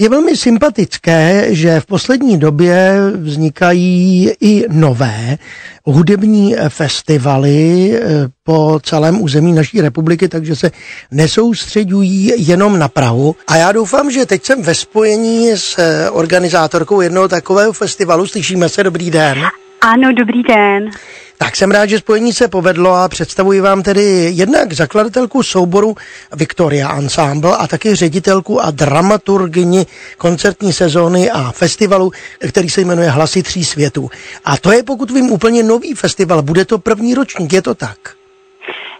Je velmi sympatické, že v poslední době vznikají i nové hudební festivaly eh, po celém území naší republiky, takže se nesoustředují jenom na Prahu. A já doufám, že teď jsem ve spojení s eh, organizátorkou jednoho takového festivalu. Slyšíme se, dobrý den. Ano, dobrý den. Tak jsem rád, že spojení se povedlo a představuji vám tedy jednak zakladatelku souboru Victoria Ensemble a taky ředitelku a dramaturgyni koncertní sezóny a festivalu, který se jmenuje Hlasy tří světů. A to je, pokud vím, úplně nový festival. Bude to první ročník, je to tak?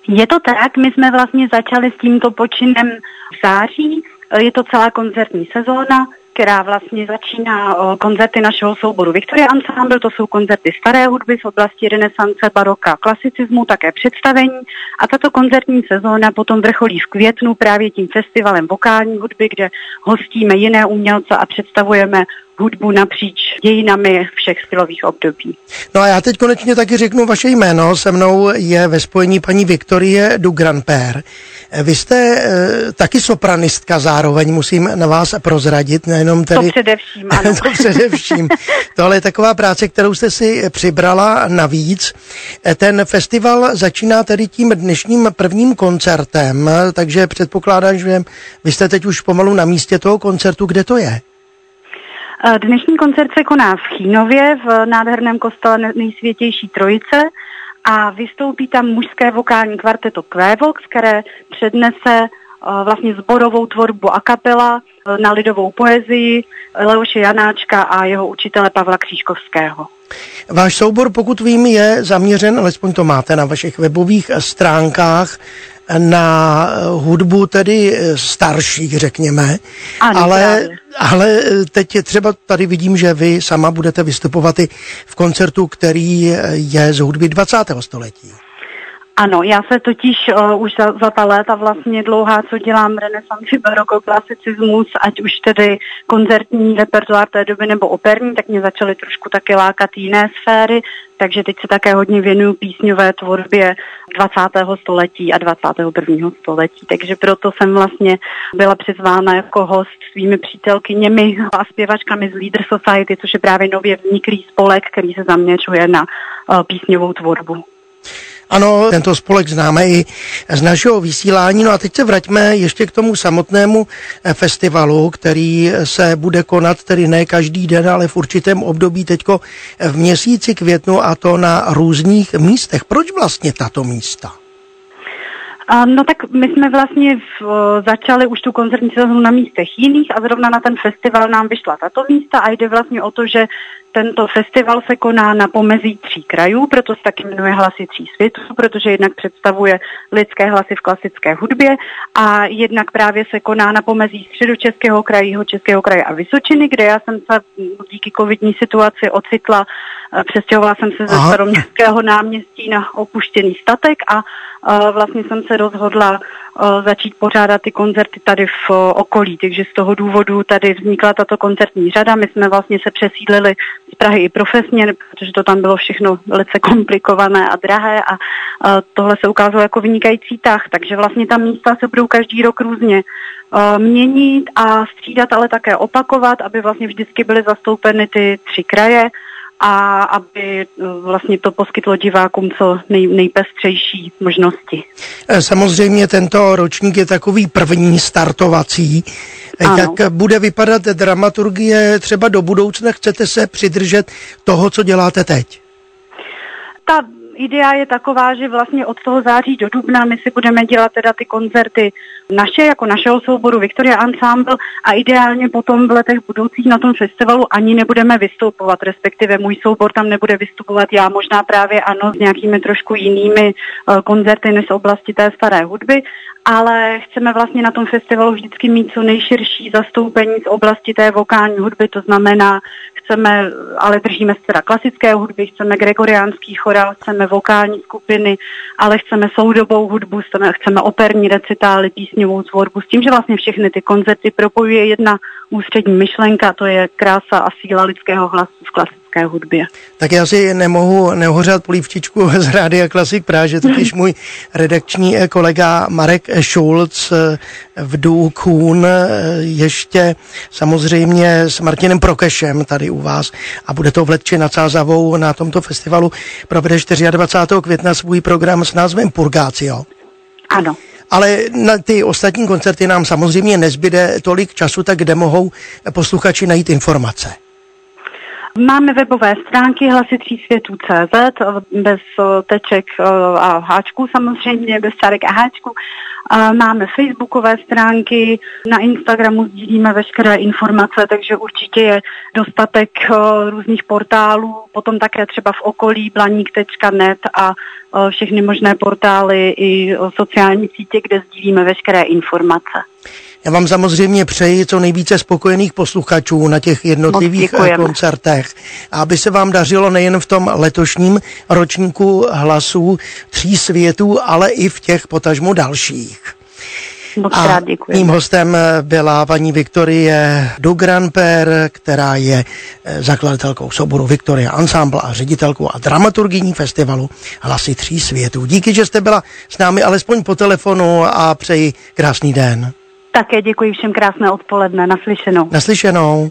Je to tak, my jsme vlastně začali s tímto počinem v září. Je to celá koncertní sezóna která vlastně začíná koncerty našeho souboru Victoria Ensemble, to jsou koncerty staré hudby z oblasti renesance, baroka, klasicismu, také představení. A tato koncertní sezóna potom vrcholí v květnu právě tím festivalem vokální hudby, kde hostíme jiné umělce a představujeme hudbu napříč dějinami všech stylových období. No a já teď konečně taky řeknu vaše jméno. Se mnou je ve spojení paní Viktorie du Grandpère. Vy jste e, taky sopranistka zároveň, musím na vás prozradit, nejenom tedy... To především, ano. to především. Tohle je taková práce, kterou jste si přibrala navíc. Eh, ten festival začíná tedy tím dnešním prvním koncertem, takže předpokládám, že vy jste teď už pomalu na místě toho koncertu. Kde to je? Eh, dnešní koncert se koná v Chýnově v nádherném kostele nejsvětější trojice a vystoupí tam mužské vokální kvarteto Kvévox, které přednese eh, vlastně zborovou tvorbu a kapela eh, na lidovou poezii Leoše Janáčka a jeho učitele Pavla Křížkovského. Váš soubor, pokud vím, je zaměřen, alespoň to máte na vašich webových stránkách, na hudbu tedy starších, řekněme, ano, ale, ale teď třeba tady vidím, že vy sama budete vystupovat i v koncertu, který je z hudby 20. století. Ano, já se totiž uh, už za, za ta léta vlastně dlouhá, co dělám renesanci, baroko, klasicismus, ať už tedy koncertní repertoár té doby nebo operní, tak mě začaly trošku taky lákat jiné sféry, takže teď se také hodně věnuju písňové tvorbě 20. století a 21. století. Takže proto jsem vlastně byla přizvána jako host svými přítelkyněmi a zpěvačkami z Leader Society, což je právě nově vzniklý spolek, který se zaměřuje na uh, písňovou tvorbu. Ano, tento spolek známe i z našeho vysílání. No a teď se vraťme ještě k tomu samotnému eh, festivalu, který se bude konat tedy ne každý den, ale v určitém období teďko v měsíci květnu a to na různých místech. Proč vlastně tato místa? No tak my jsme vlastně v, začali už tu koncertní sezónu na místech jiných a zrovna na ten festival nám vyšla tato místa a jde vlastně o to, že tento festival se koná na pomezí tří krajů, proto se taky jmenuje Hlasy tří světů, protože jednak představuje lidské hlasy v klasické hudbě a jednak právě se koná na pomezí středočeského kraje, českého kraje a Vysočiny, kde já jsem se díky covidní situaci ocitla, přestěhovala jsem se ze staroměstského náměstí na opuštěný statek a vlastně jsem se rozhodla začít pořádat ty koncerty tady v okolí, takže z toho důvodu tady vznikla tato koncertní řada. My jsme vlastně se přesídlili z Prahy i profesně, protože to tam bylo všechno velice komplikované a drahé a tohle se ukázalo jako vynikající tah, takže vlastně ta místa se budou každý rok různě měnit a střídat, ale také opakovat, aby vlastně vždycky byly zastoupeny ty tři kraje a aby eh, vlastně to poskytlo divákům co nej, nejpestřejší možnosti. Eh, samozřejmě tento ročník je takový první startovací. Eh, ano. Jak bude vypadat dramaturgie třeba do budoucna? Chcete se přidržet toho, co děláte teď? Ta idea je taková, že vlastně od toho září do dubna my si budeme dělat teda ty koncerty naše, jako našeho souboru Victoria Ensemble a ideálně potom v letech budoucích na tom festivalu ani nebudeme vystupovat, respektive můj soubor tam nebude vystupovat, já možná právě ano s nějakými trošku jinými uh, koncerty než z oblasti té staré hudby, ale chceme vlastně na tom festivalu vždycky mít co nejširší zastoupení z oblasti té vokální hudby, to znamená, chceme, ale držíme se teda klasické hudby, chceme gregoriánský chorál, chceme vokální skupiny, ale chceme soudobou hudbu, chceme, chceme operní recitály, písňovou tvorbu, s tím, že vlastně všechny ty koncerty propojuje jedna ústřední myšlenka, to je krása a síla lidského hlasu v klasické klasické hudbě. Tak já si nemohu nehořát polívčičku z Rádia Klasik Práže, totiž můj redakční kolega Marek Schulz v Dů Kuhn ještě samozřejmě s Martinem Prokešem tady u vás a bude to v Letči nad Sázavou na tomto festivalu provede 24. května svůj program s názvem Purgácio. Ano. Ale na ty ostatní koncerty nám samozřejmě nezbyde tolik času, tak kde mohou posluchači najít informace? Máme webové stránky hlasy tří světů CZ, bez teček a háčků samozřejmě, bez čárek a háčků. Máme facebookové stránky, na Instagramu sdílíme veškeré informace, takže určitě je dostatek různých portálů, potom také třeba v okolí blaník.net a všechny možné portály i sociální sítě, kde sdílíme veškeré informace. Já vám samozřejmě přeji co nejvíce spokojených posluchačů na těch jednotlivých eh, koncertech. A aby se vám dařilo nejen v tom letošním ročníku hlasů tří světů, ale i v těch potažmu dalších. Moc a rád mým hostem eh, byla paní Viktorie Dugranper, která je eh, zakladatelkou souboru Viktoria Ensemble a ředitelkou a dramaturgyní festivalu Hlasy tří světů. Díky, že jste byla s námi alespoň po telefonu a přeji krásný den. Také děkuji všem krásné odpoledne. Naslyšenou. Naslyšenou.